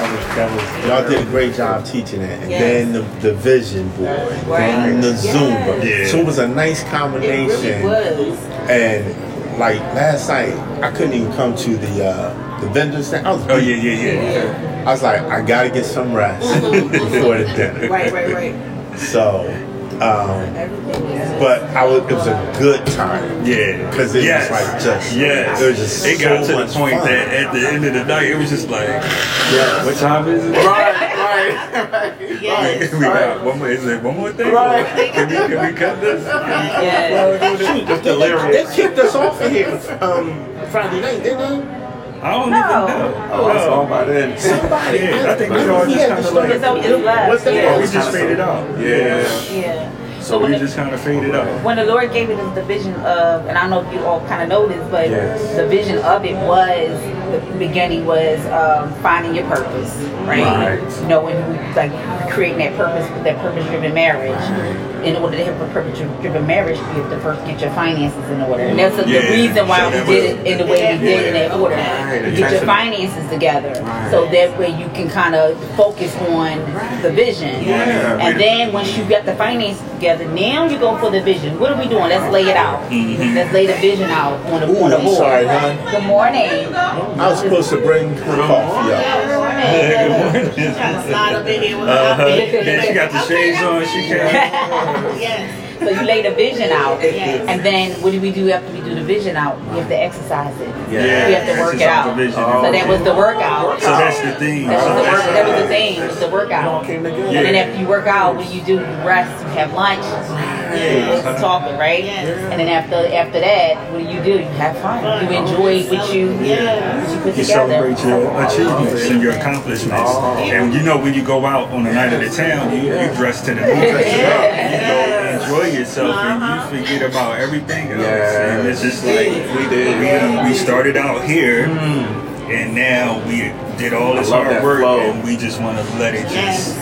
that was that was y'all did a great job teaching it, and Yes. then the, the vision board, then the Zumba. Yeah. So it was a nice It combination. really was. And like last night, I couldn't even come to the uh, the vendor stand. I was Oh yeah, yeah, yeah. I was like, I gotta get some rest before the dinner. Right, right, right. So, um, but I was, it was a good time. Yeah, Because it yes. was like just, yes. it was just it got to much the point fun. that at the end of the night, it was just like, yeah, what time is it? right, right, right, Yes. we got one more. Is it one more thing? Right. Can we can we cut this? Yeah. Shoot, they, they kicked us off of here um, Friday night, didn't they? I don't No. even know. Oh, that's all by then. Somebody. Yeah, I think we all just kind of like. It's always left. What's that? Yeah. We just faded out. Yeah. Yeah. So when we the- just kind of faded out. when the Lord gave us the vision of, and I don't know if you all kind of know this, but Yes. the vision of it was the beginning was um, finding your purpose, right? Right. You know, when we like creating that purpose, that purpose-driven marriage. In order to have a purpose-driven marriage, you have to first get your finances in order, and that's the Yeah. reason why So we did it in the way we did in that order. Right, To get your finances together, Right. so that way you can kind of focus on the vision. Yeah. And then once you get the finances together, now you go for the vision. What are we doing? Let's lay it out. Mm-hmm. Let's lay the vision out on the, Ooh, on the I'm board. sorry, hon. Good morning. I was supposed to bring the coffee up. Good morning. Good morning. Trying to slide up in here with Uh-huh. her outfit. Then she got the shades on. She can. Yes. So you lay the vision out, Yes. and then what do we do after we do the vision out? We have to exercise it. Yeah. We have to work it Exercise out. the vision. So that was the workout. So that's the thing. That was So the work. that's- That was the thing. Was the workout. came together. And then after you work out, what do you do? You rest. You have lunch. You talking, right? And then after after that, what do you do? You have fun. You enjoy what you what you put You together. celebrate your achievements and your accomplishments. And you know when you go out on the night of the town, you, you dress to the you dress it up. You go enjoy yourself and you forget about everything else. Yeah. And it's just like We did. we, we started out here and now we did all this hard work flow. and we just want to let it just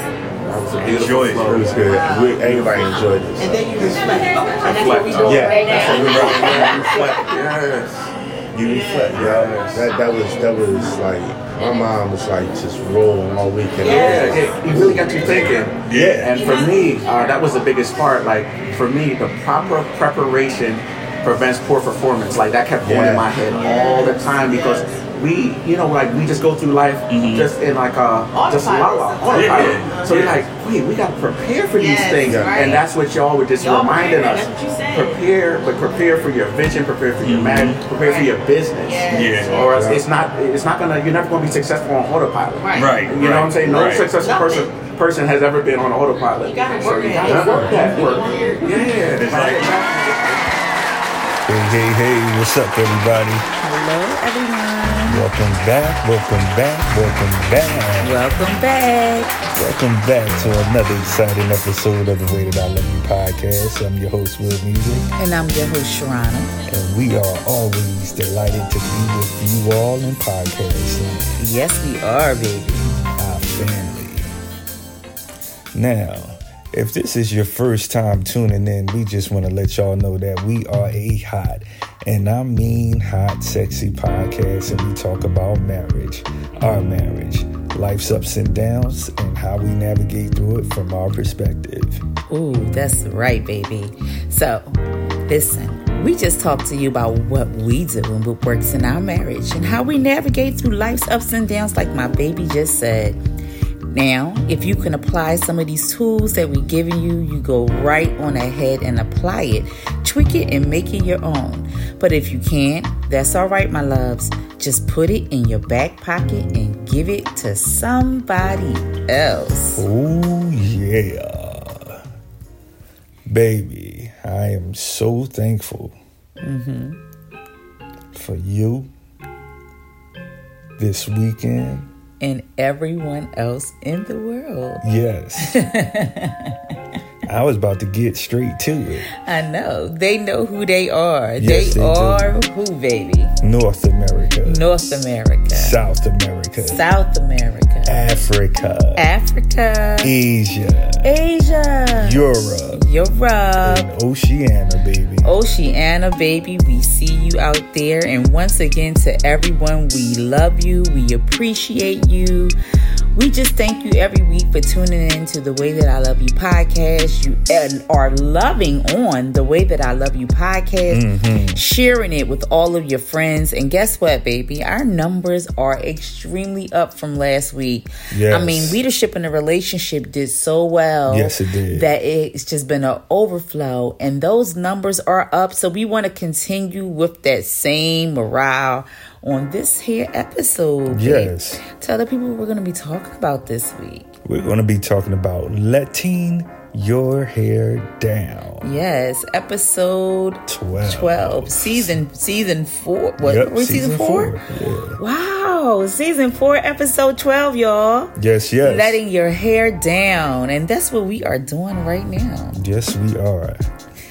That was a beautiful Enjoy it. It was good. We, everybody enjoyed this. And then you reflect. And that's what we Reflect. do Yeah, right that's what we reflect. Yes. You reflect, yo. That that was that was like my mom was like just rolling all weekend. Yeah, it, it really got you thinking. Yeah. And for me, uh, that was the biggest part. Like for me, the proper preparation prevents poor performance. Like that kept going Yeah. in my head all the time because we, you know, like we just go through life mm-hmm. just in like uh, a just la la Autopilot. autopilot. Yeah. So you're like, wait, we gotta prepare for these things, right. and that's what y'all were just Y'all reminding us. that's what you said. Prepare, but prepare for your vision, prepare for your mm-hmm. man, prepare for your business. Yes. Yeah. Or else it's not, it's not gonna, you're never gonna be successful on autopilot. Right. Right. You know what I'm saying? No right. successful person person has ever been on autopilot. You gotta so work you gotta work that work. Yeah. It's like- Hey, hey, hey, what's up, everybody? Hello, everyone. Welcome back, welcome back, welcome back. Welcome back. Welcome back to another exciting episode of the Way That I Love You podcast. I'm your host, Will Music, And I'm your host, Sharana. and we are always delighted to be with you all in podcast land, Yes, we are, baby. our family. Now, if this is your first time tuning in, we just want to let y'all know that we are a hot, and I mean hot, sexy podcast, and we talk about marriage, our marriage, life's ups and downs, and how we navigate through it from our perspective. Ooh, that's right, baby. So, listen, we just talked to you about what we do and what works in our marriage and how we navigate through life's ups and downs, like my baby just said. Now, if you can apply some of these tools that we're giving you, you go right on ahead and apply it, tweak it, and make it your own. But if you can't, that's all right, my loves. Just put it in your back pocket and give it to somebody else. Oh, yeah. Baby, I am so thankful mm-hmm. for you this weekend. And everyone else in the world. Yes. I was about to get straight to it. I know. They know who they are. Yes, they, they do. are who, baby? North America, North America, South America, South America, Africa, Africa, Asia, Asia, Europe, Europe, and Oceania, baby. Oceania, baby. We see you out there. And once again, to everyone, we love you. We appreciate you. We just thank you every week for tuning in to the Way That I Love You podcast. You are loving on the Way That I Love You podcast, mm-hmm. sharing it with all of your friends. And guess what, baby? Our numbers are extremely up from last week. Yes. I mean, leadership in a relationship did so well. Yes, it did. That it's just been an overflow, and those numbers are up. So we want to continue with that same morale on this here episode. babe. Yes. Tell the people we're going to be talking about this week. We're going to be talking about letting your hair down. Yes, episode 12. 12. Season season 4. What? Yep, we season, 4? Yeah. Wow, season 4 episode 12, y'all. Yes, yes. Letting your hair down. And that's what we are doing right now. yes, we are.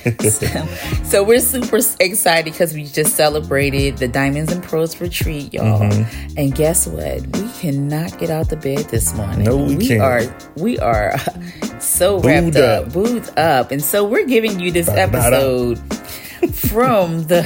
So we're super excited because we just celebrated the Diamonds and Pearls retreat, y'all. Mm-hmm. And guess what? We cannot get out the bed this morning. No, we can't. are we are so wrapped up, up. booed up, and so we're giving you this episode from the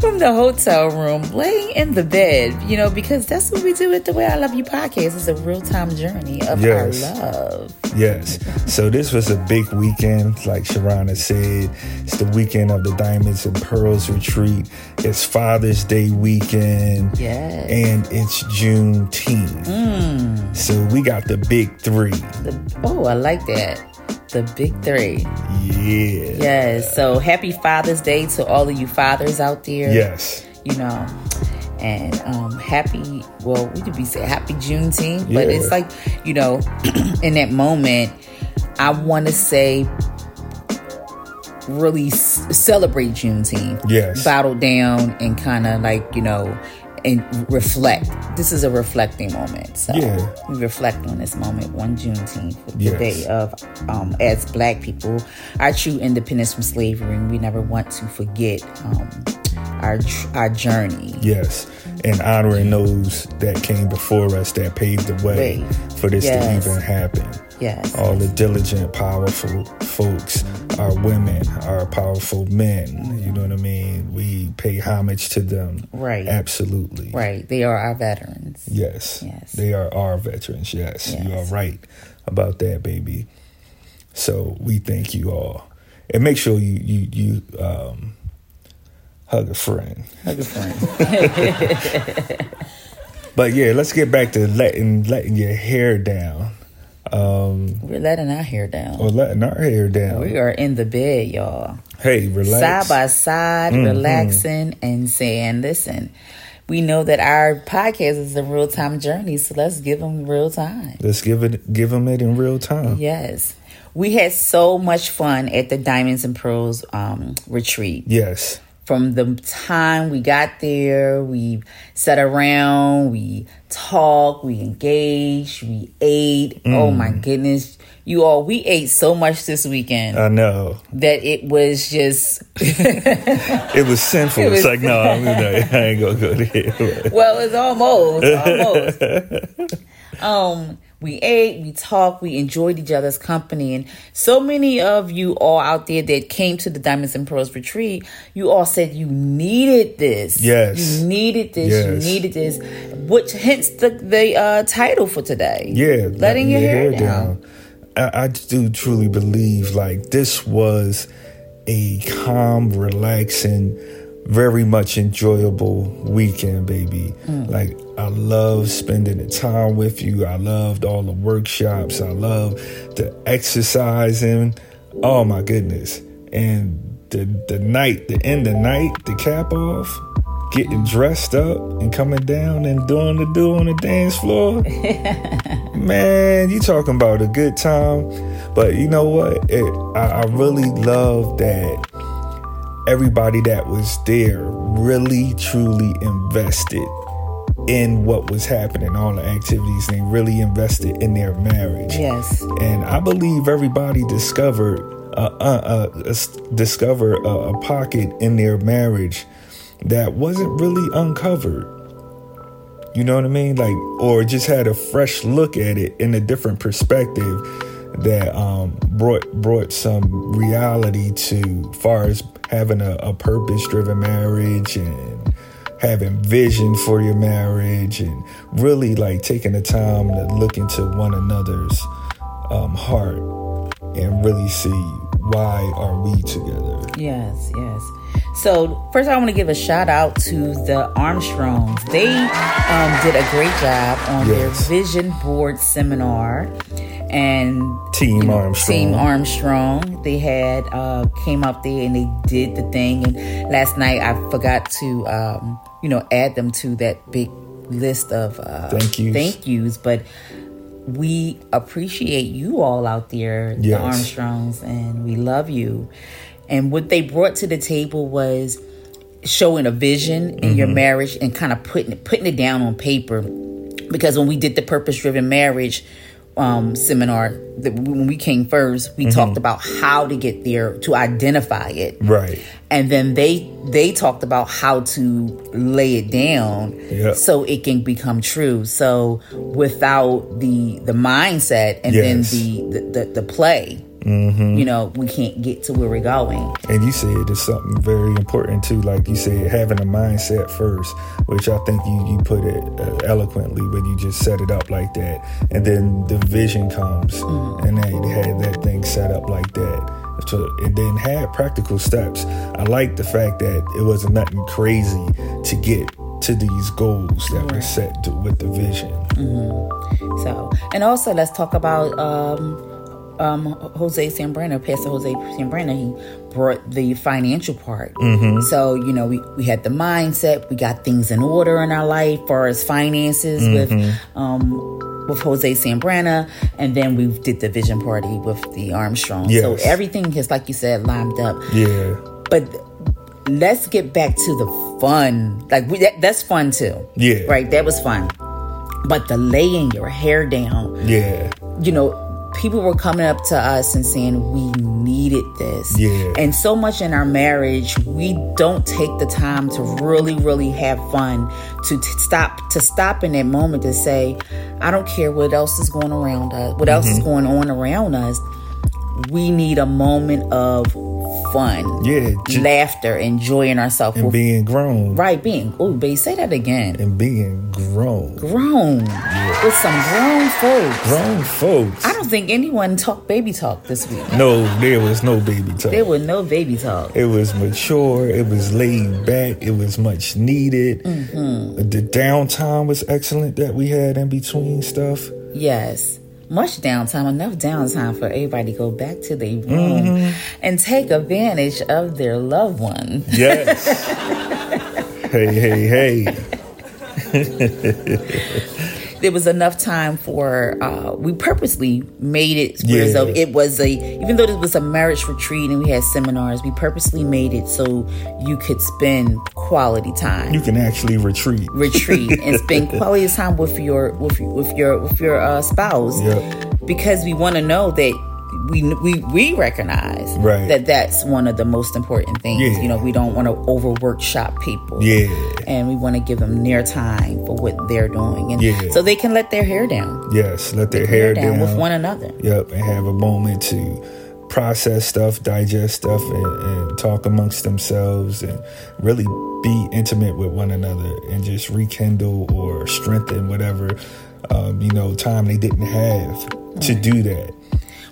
from the hotel room, laying in the bed. You know, because that's what we do at the Way I Love You podcast. It's a real time journey of Yes. our love. Yes. So this was a big weekend, like Sharana said. It's the weekend of the Diamonds and Pearls retreat. It's Father's Day weekend. Yes. And it's Juneteenth. Mm. So we got the big three. The, oh, I like that. The big three. Yeah. Yes. So happy Father's Day to all of you fathers out there. Yes. You know, and um happy. Well, we could be say happy Juneteenth, but it's like you know, in that moment, I want to say really s- celebrate Juneteenth. Yes. Bottle down and kind of like you know. And reflect. This is a reflecting moment. So Yeah. we reflect on this moment, one Juneteenth, the Yes. day of, um, as Black people, our true independence from slavery, and we never want to forget um, our our journey. Yes. And honoring those that came before us that paved the way Way. for this Yes. to even happen. Yes, all the diligent, powerful folks, our women, our powerful men. You know what I mean? We pay homage to them. Right. Absolutely. right. They are our veterans. Yes. Yes. They are our veterans. Yes. You are right about that, baby. So we thank you all. And make sure you you you um hug a friend. Hug a friend. But yeah, let's get back to letting letting your hair down. We're letting our hair down. Or letting our hair down. We are in the bed, y'all. hey, relax. side by side, Mm-hmm. relaxing and saying, listen, we know that our podcast is a real time journey, so let's give them real time. Let's give it give them it in real time. Yes. We had so much fun at the Diamonds and Pearls um, retreat. Yes. From the time we got there, we sat around, we talked, we engaged, we ate. Oh my Mm. goodness. You all, we ate so much this weekend I know. that it was just It was sinful. It it's like, no, I'm I ain't gonna go there. well, it's almost, almost. um, we ate, we talked, we enjoyed each other's company, and so many of you all out there that came to the Diamonds and Pearls retreat, you all said you needed this. Yes. you needed this. Yes. You needed this. Which hence the the uh, title for today. Yeah, letting your, hair, down. I, I do truly believe like this was a calm, relaxing, very much enjoyable weekend, baby. Mm. Like I love spending the time with you. I loved all the workshops. I love the exercising. Oh my goodness. And the the night, the end of night, the cap off, getting dressed up and coming down and doing the do on the dance floor. Man, you talking about a good time. But you know what? It, I, I really love that everybody that was there really, truly invested in what was happening, all the activities. They really invested in their marriage. Yes. And I believe everybody discovered uh, uh, uh, discovered a, a pocket in their marriage that wasn't really uncovered. You know what I mean? Like, or just had a fresh look at it in a different perspective that um, brought brought some reality to far as having a, a purpose driven marriage and having vision for your marriage and really like taking the time to look into one another's um, heart and really see why are we together. Yes, yes. So first, I want to give a shout out to the Armstrongs. They um, did a great job on Yes. their vision board seminar, and Team you know, Armstrong. Team Armstrong. They had uh, came up there and they did the thing. And last night, I forgot to um, you know add them to that big list of uh, Thank yous. Thank yous, but. We appreciate you all out there, the Armstrongs, and we love you. And what they brought to the table was showing a vision in your marriage and kind of putting it, putting it down on paper. Because when we did the purpose driven marriage um, seminar, the, when we came first, we talked about how to get there to identify it, Right. and then they they talked about how to lay it down Yep. so it can become true. So without the the mindset and then the the, the, the play, you know, we can't get to where we're going. And you said it's something very important too. Like you said, having a mindset first, which I think you, you put it uh, eloquently when you just set it up like that. And then the vision comes and they had that thing set up like that. So it then had practical steps. I like the fact that it wasn't nothing crazy to get to these goals that were set to, with the vision. So, and also let's talk about um, um, Jose Sambrana, Pastor Jose Sambrana. He brought the financial part. So, you know, we, we had the mindset, we got things in order in our life for as finances with um, with Jose Sambrana, and then we did the vision party with the Armstrong. So everything is like you said, lined up. Yeah. But let's get back to the fun. Like we, that, that's fun too. Yeah. Right. That was fun. But the laying your hair down, Yeah. you know, people were coming up to us and saying we needed this. Yeah. And so much in our marriage, we don't take the time to really, really have fun. To t- stop, to stop in that moment to say, I don't care what else is going around us, what else Mm-hmm. is going on around us. We need a moment of fun, Yeah. J- laughter, enjoying ourselves. and being grown. right, being. Oh, babe, say that again. And being grown. Grown with some grown folks. Grown folks. I don't think anyone talked baby talk this week. No, there was no baby talk. There was no baby talk. It was mature. It was laid back. It was much needed. Mm-hmm. The downtime was excellent that we had in between stuff. Yes. Much downtime, enough downtime for everybody to go back to their room mm-hmm. and take advantage of their loved one. Yes. hey, hey, hey. There was enough time for uh, we purposely made it Yeah. so it was a even though this was a marriage retreat and we had seminars, we purposely made it so you could spend quality time. You can actually retreat. retreat and spend quality time with your with with your with your uh, spouse Yep. because we want to know that we we we recognize Right. that that's one of the most important things. Yeah. You know, we don't want to overwork shop people. Yeah. And we want to give them their time for what they're doing, and Yeah. so they can let their hair down, Yes. Let their hair hair down, down. with one another. Yep. And have a moment to process stuff, digest stuff, and, and talk amongst themselves and really be intimate with one another and just rekindle or strengthen whatever, um, you know, time they didn't have to do that.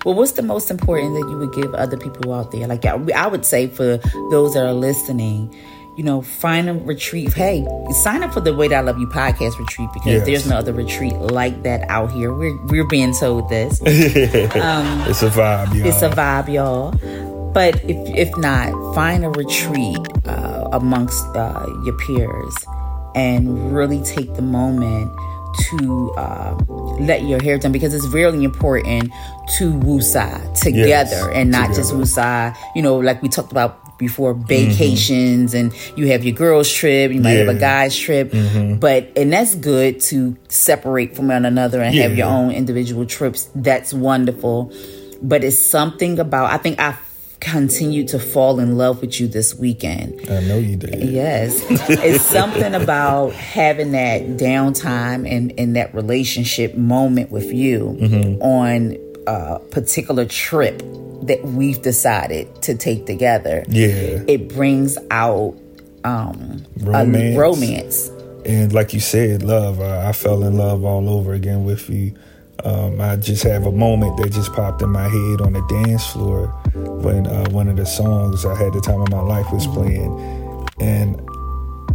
Well, what's the most important that you would give other people out there? Like I, I would say for those that are listening, you know, find a retreat. Hey, sign up for the Way I Love You podcast retreat because Yes. there's no other retreat like that out here. We're we're being told this. It's a vibe, y'all. It's a vibe, y'all. But if if not, find a retreat uh, amongst uh, your peers and really take the moment to uh, let your hair down because it's really important to woosah together Yes, and not just together. woosah. You know, like we talked about before, vacations and you have your girls trip, you might have a guys trip, but and that's good to separate from one another and have your own individual trips. That's wonderful, but it's something about I think I continued to fall in love with you this weekend. I know you did. Yes. it's something about having that downtime and, and that relationship moment with you Mm-hmm. on a particular trip that we've decided to take together. Yeah. It brings out um Romance. A romance. and like you said, love. Uh, I fell in love all over again with you. Um, I just have a moment that just popped in my head on the dance floor when uh, one of the songs I had the time of my life was playing, and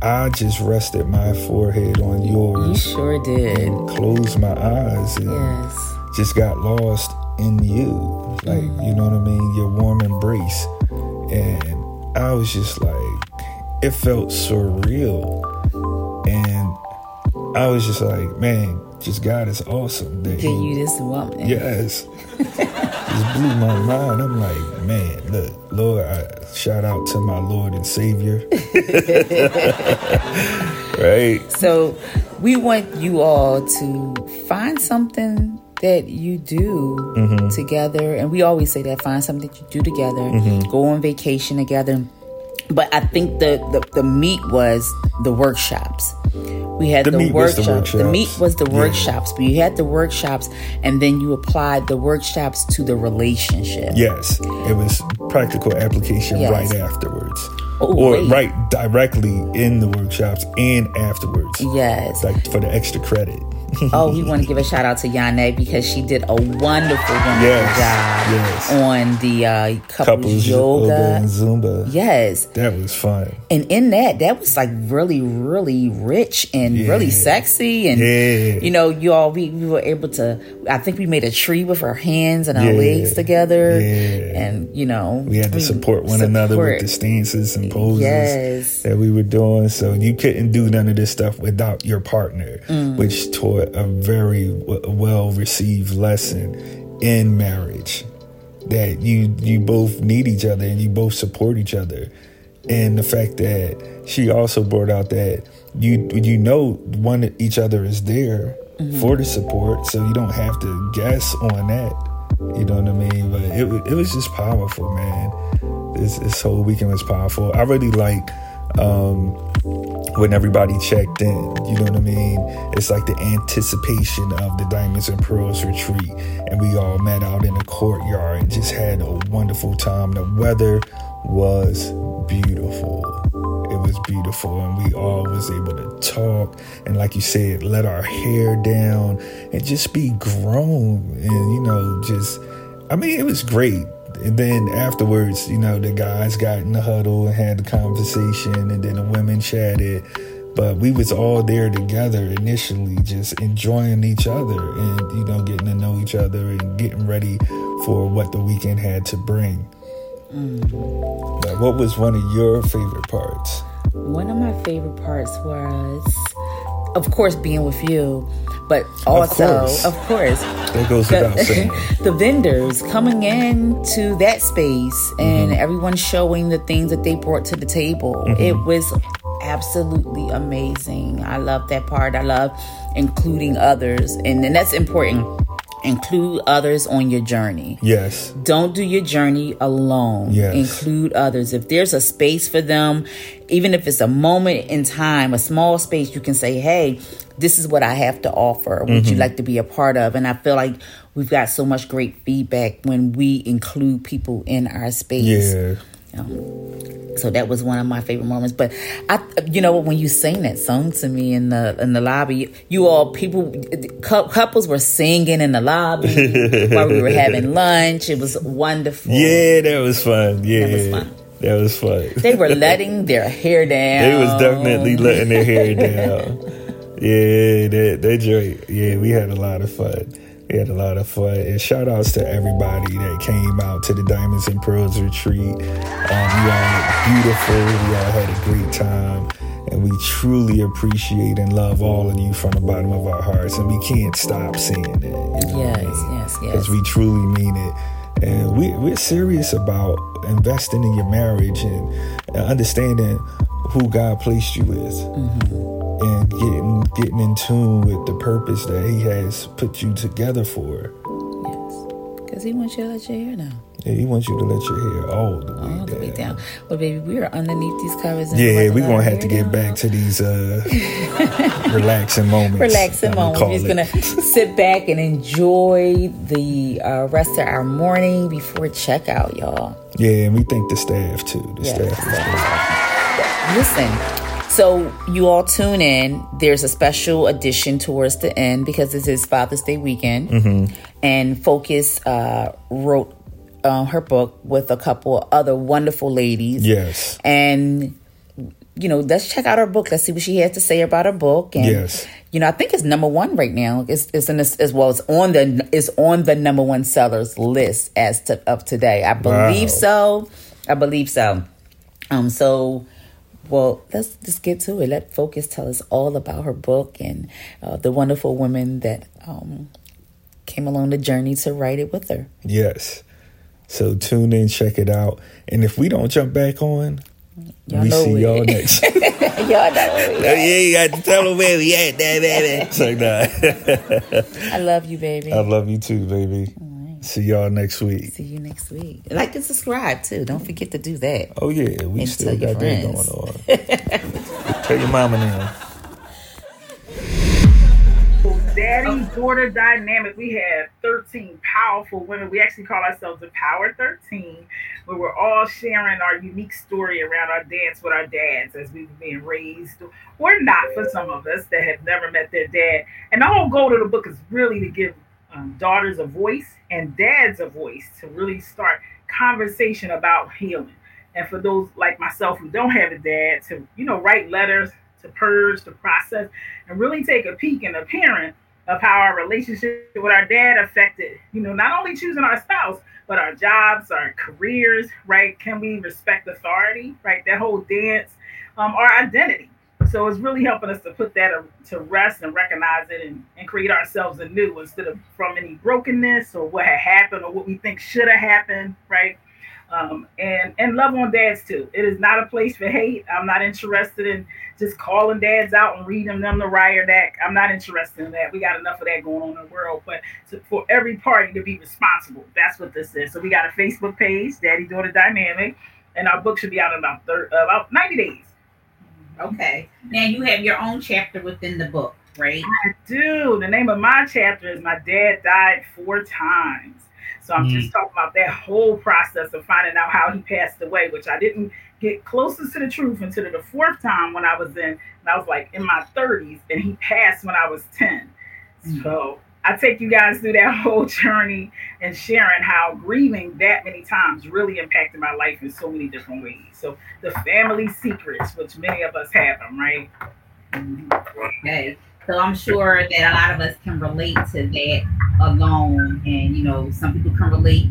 I just rested my forehead on yours. You sure did. closed my eyes, and Yes. just got lost in you. Like, you know what I mean? Your warm embrace. And I was just like, it felt surreal. And I was just like, man, just God is awesome. That Give you this woman. Yes. just blew my mind. I'm like, man, look, Lord, I shout out to my Lord and Savior. right? So we want you all to find something that you do Mm-hmm. together. And we always say that find something that you do together, Mm-hmm. go on vacation together. But I think the, the, the meat was the workshops. We had The the, was the workshops. The, meat was the Yeah. workshops. But you had the workshops, and then you applied the workshops to the relationship. Yes, it was practical application Yes. right afterwards. Oh, or wait. right directly in the workshops and afterwards. Yes. Like for the extra credit. oh, we want to give a shout out to Yane because she did a wonderful, wonderful Yes, job yes. on the uh, couples, Couples yoga yoga. and Zumba. Yes. That was fun. And in that, that was like really, really rich and really sexy. And, Yeah. you know, you all, we, we were able to, I think we made a tree with our hands and our Yeah. legs together. Yeah. And, you know, We had to support one another with the stances and poses Yes. that we were doing. So you couldn't do none of this stuff without your partner, Mm. which taught a very w- well received lesson in marriage that you you both need each other and you both support each other. And the fact that she also brought out that you you know one each other is there Mm-hmm. for the support, so you don't have to guess on that. You know what I mean? But it it was just powerful, man. This this whole weekend was powerful. I really like um, when everybody checked in. You know what I mean? It's like the anticipation of the Diamonds and Pearls retreat, and we all met out in the courtyard and just had a wonderful time. The weather was beautiful. Was beautiful, and we all was able to talk and, like you said, let our hair down and just be grown, and you know, just. I mean, it was great. And then afterwards, you know, the guys got in the huddle and had the conversation, and then the women chatted. But we was all there together initially, just enjoying each other and you know getting to know each other and getting ready for what the weekend had to bring. Mm. But what was one of your favorite parts? One of my favorite parts was, of course, being with you, but also, course. of course, without saying. the, the vendors coming in to that space and Mm-hmm. everyone showing the things that they brought to the table. Mm-hmm. It was absolutely amazing. I love that part. I love including others, and, and that's important. Include others on your journey. Yes, Don't do your journey alone. Yes. Include others. If there's a space for them, even if it's a moment in time, a small space, you can say, hey, this is what I have to offer. Would Mm-hmm. you like to be a part of? And I feel like we've got so much great feedback when we include people in our space. yeah. So that was one of my favorite moments. But I, you know, when you sang that song to me in the in the lobby, you all people, couples were singing in the lobby while we were having lunch. It was wonderful. Yeah, that was fun. Yeah, that was fun. That was fun. They were letting their hair down. They was definitely letting their hair down. Yeah, that that joint. Yeah, we had a lot of fun. We had a lot of fun. And shout outs to everybody that came out to the Diamonds and Pearls retreat. Um, you all look beautiful. We all had a great time. And we truly appreciate and love all of you from the bottom of our hearts. And we can't stop saying that. You know what I Yes, mean? yes, Because yes. we truly mean it. And we, we're serious about investing in your marriage and, and understanding who God placed you with and getting getting in tune with the purpose that He has put you together for. Yes, because he wants you to let your hair down. And He wants you to let your hair all the way All down. the way down. Well, baby, we are underneath these covers. and Yeah, we're gonna have to get down. back to these uh, relaxing moments. relaxing I'ma moment. call We're just gonna sit back and enjoy the uh, rest of our morning before checkout, y'all. Yeah, and we thank the staff too. The Yeah, staff is staff. listen. So you all tune in. There's a special edition towards the end because this is Father's Day weekend, Mm-hmm. and Focus uh, wrote uh, her book with a couple other wonderful ladies. Yes. and you know, let's check out her book. Let's see what she has to say about her book. And Yes. you know, I think it's number one right now. It's, it's in this, as well. It's on the it's on the number one sellers list as to, of today. I believe Wow. so. I believe so. Um. So, well, let's just get to it. Let Focus tell us all about her book and uh, the wonderful women that um came along the journey to write it with her. Yes. So tune in, check it out. And if we don't jump back on, Y'all we see it. y'all next. Y'all know yeah, you got to tell them where we at, baby. It's like that. I love you, baby. I love you too, baby. See y'all next week. See you next week. Like and subscribe too. Don't forget to do that. Oh yeah, we And still got that going on. Tell your mama now. daddy daughter dynamic. We have 13 powerful women. We actually call ourselves the Power 13, where we're all sharing our unique story around our dance with our dads as we've been raised, or not for some of us that have never met their dad. And the whole goal of the book is really to give um, daughters a voice and dads a voice to really start conversation about healing. And for those like myself who don't have a dad, to you know write letters, to purge, to process, and really take a peek and a parent of how our relationship with our dad affected, you know, not only choosing our spouse, but our jobs, our careers, right? Can we respect authority, right? That whole dance, um, our identity. So it's really helping us to put that to rest and recognize it and, and create ourselves anew instead of from any brokenness or what had happened or what we think should have happened, right? Um, and and love on dads too. It is not a place for hate. I'm not interested in just calling dads out and reading them the riot act. I'm not interested in that. We got enough of that going on in the world. But to, for every party to be responsible, that's what this is. So we got a Facebook page, Daddy Daughter Dynamic, and our book should be out in about thir- about 90 days. Okay. Now you have your own chapter within the book, right? I do. The name of my chapter is My Dad Died Four Times. So I'm just mm. talking about that whole process of finding out how he passed away, which I didn't get closest to the truth until the fourth time when I was in, and I was like in my 30s, and he passed when I was 10. Mm. So I take you guys through that whole journey and sharing how grieving that many times really impacted my life in so many different ways. So the family secrets, which many of us have them, right? Okay. So I'm sure that a lot of us can relate to that alone. And, you know, some people can relate,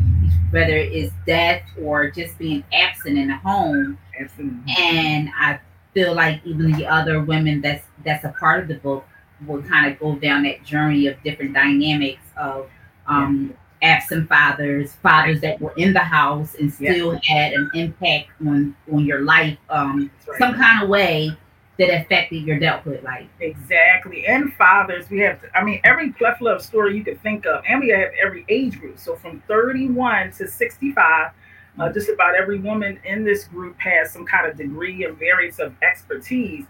whether it's death or just being absent in the home. Absolutely. And I feel like even the other women that's that's a part of the book will kind of go down that journey of different dynamics of um, absent fathers, fathers that were in the house and still had an impact on on your life, um, right. some kind of way that affected your adulthood life. Exactly. And fathers, we have, I mean, every plethora of story you could think of, and we have every age group. So from 31 to 65, uh, just about every woman in this group has some kind of degree and variance of expertise.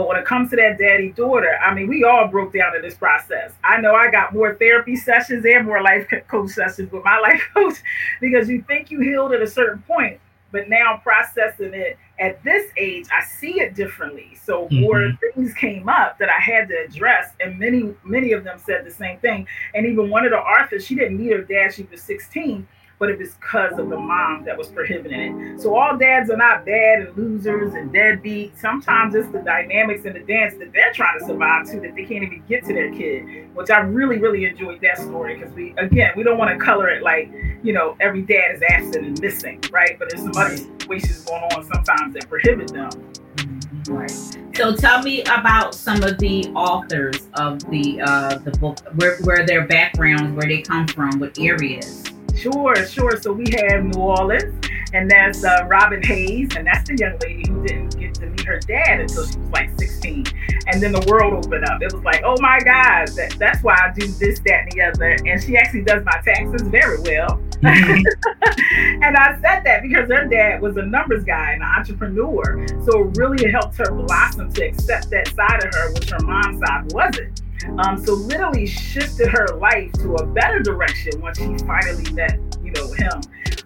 But when it comes to that daddy daughter, I mean, we all broke down in this process. I know I got more therapy sessions and more life coach sessions with my life coach because you think you healed at a certain point, but now processing it at this age, I see it differently. So mm-hmm. more things came up that I had to address, and many many of them said the same thing. And even one of the authors, she didn't meet her dad; she was 16, but it was because of the mom that was prohibiting it. So all dads are not bad and losers and deadbeats. Sometimes it's the dynamics and the dance that they're trying to survive too, that they can't even get to their kid. Which I really really enjoyed that story because we again we don't want to color it like you know every dad is absent and missing, right? But there's some other situations going on sometimes that prohibit them. Right. So tell me about some of the authors of the uh, the book, where, where their backgrounds, where they come from, what areas. Sure, sure. So we have New Orleans, and that's uh, Robin Hayes, and that's the young lady who didn't get to meet her dad until she was like 16. And then the world opened up. It was like, oh my God, that, that's why I do this, that, and the other. And she actually does my taxes very well. and I said that because her dad was a numbers guy and an entrepreneur. So it really helped her blossom to accept that side of her, which her mom's side wasn't. Um, so literally shifted her life to a better direction once she finally met, you know, him.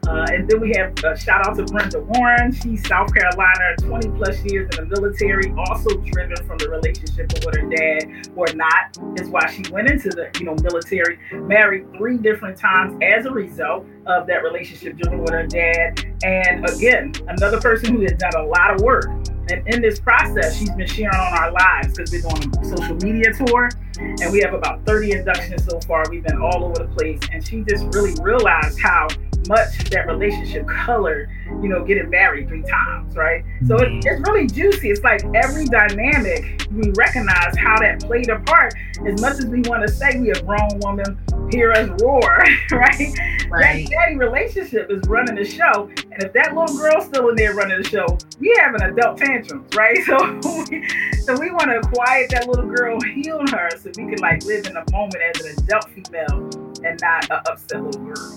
Uh, and then we have uh, shout out to Brenda Warren. She's South Carolina, 20 plus years in the military, also driven from the relationship with her dad or not. Is why she went into the you know military, married three different times as a result of that relationship driven with her dad. And again, another person who has done a lot of work. And in this process, she's been sharing on our lives because we're doing a social media tour and we have about 30 inductions so far. We've been all over the place. And she just really realized how much that relationship colored, you know, getting married three times, right? So it, mm-hmm. it's really juicy. It's like every dynamic, we recognize how that played a part. As much as we want to say we a grown woman, hear us roar, right? Right. That daddy relationship is running the show. And if that little girl's still in there running the show, we having adult tantrums, right? So we, so we want to quiet that little girl, heal her, so we can like live in the moment as an adult female and not an upset little girl.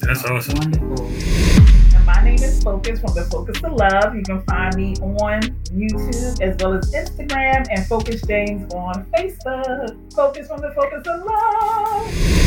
That's awesome. Wonderful. And my name is Focus from the Focus to Love. You can find me on YouTube as well as Instagram and Focus James on Facebook. Focus from the Focus to Love.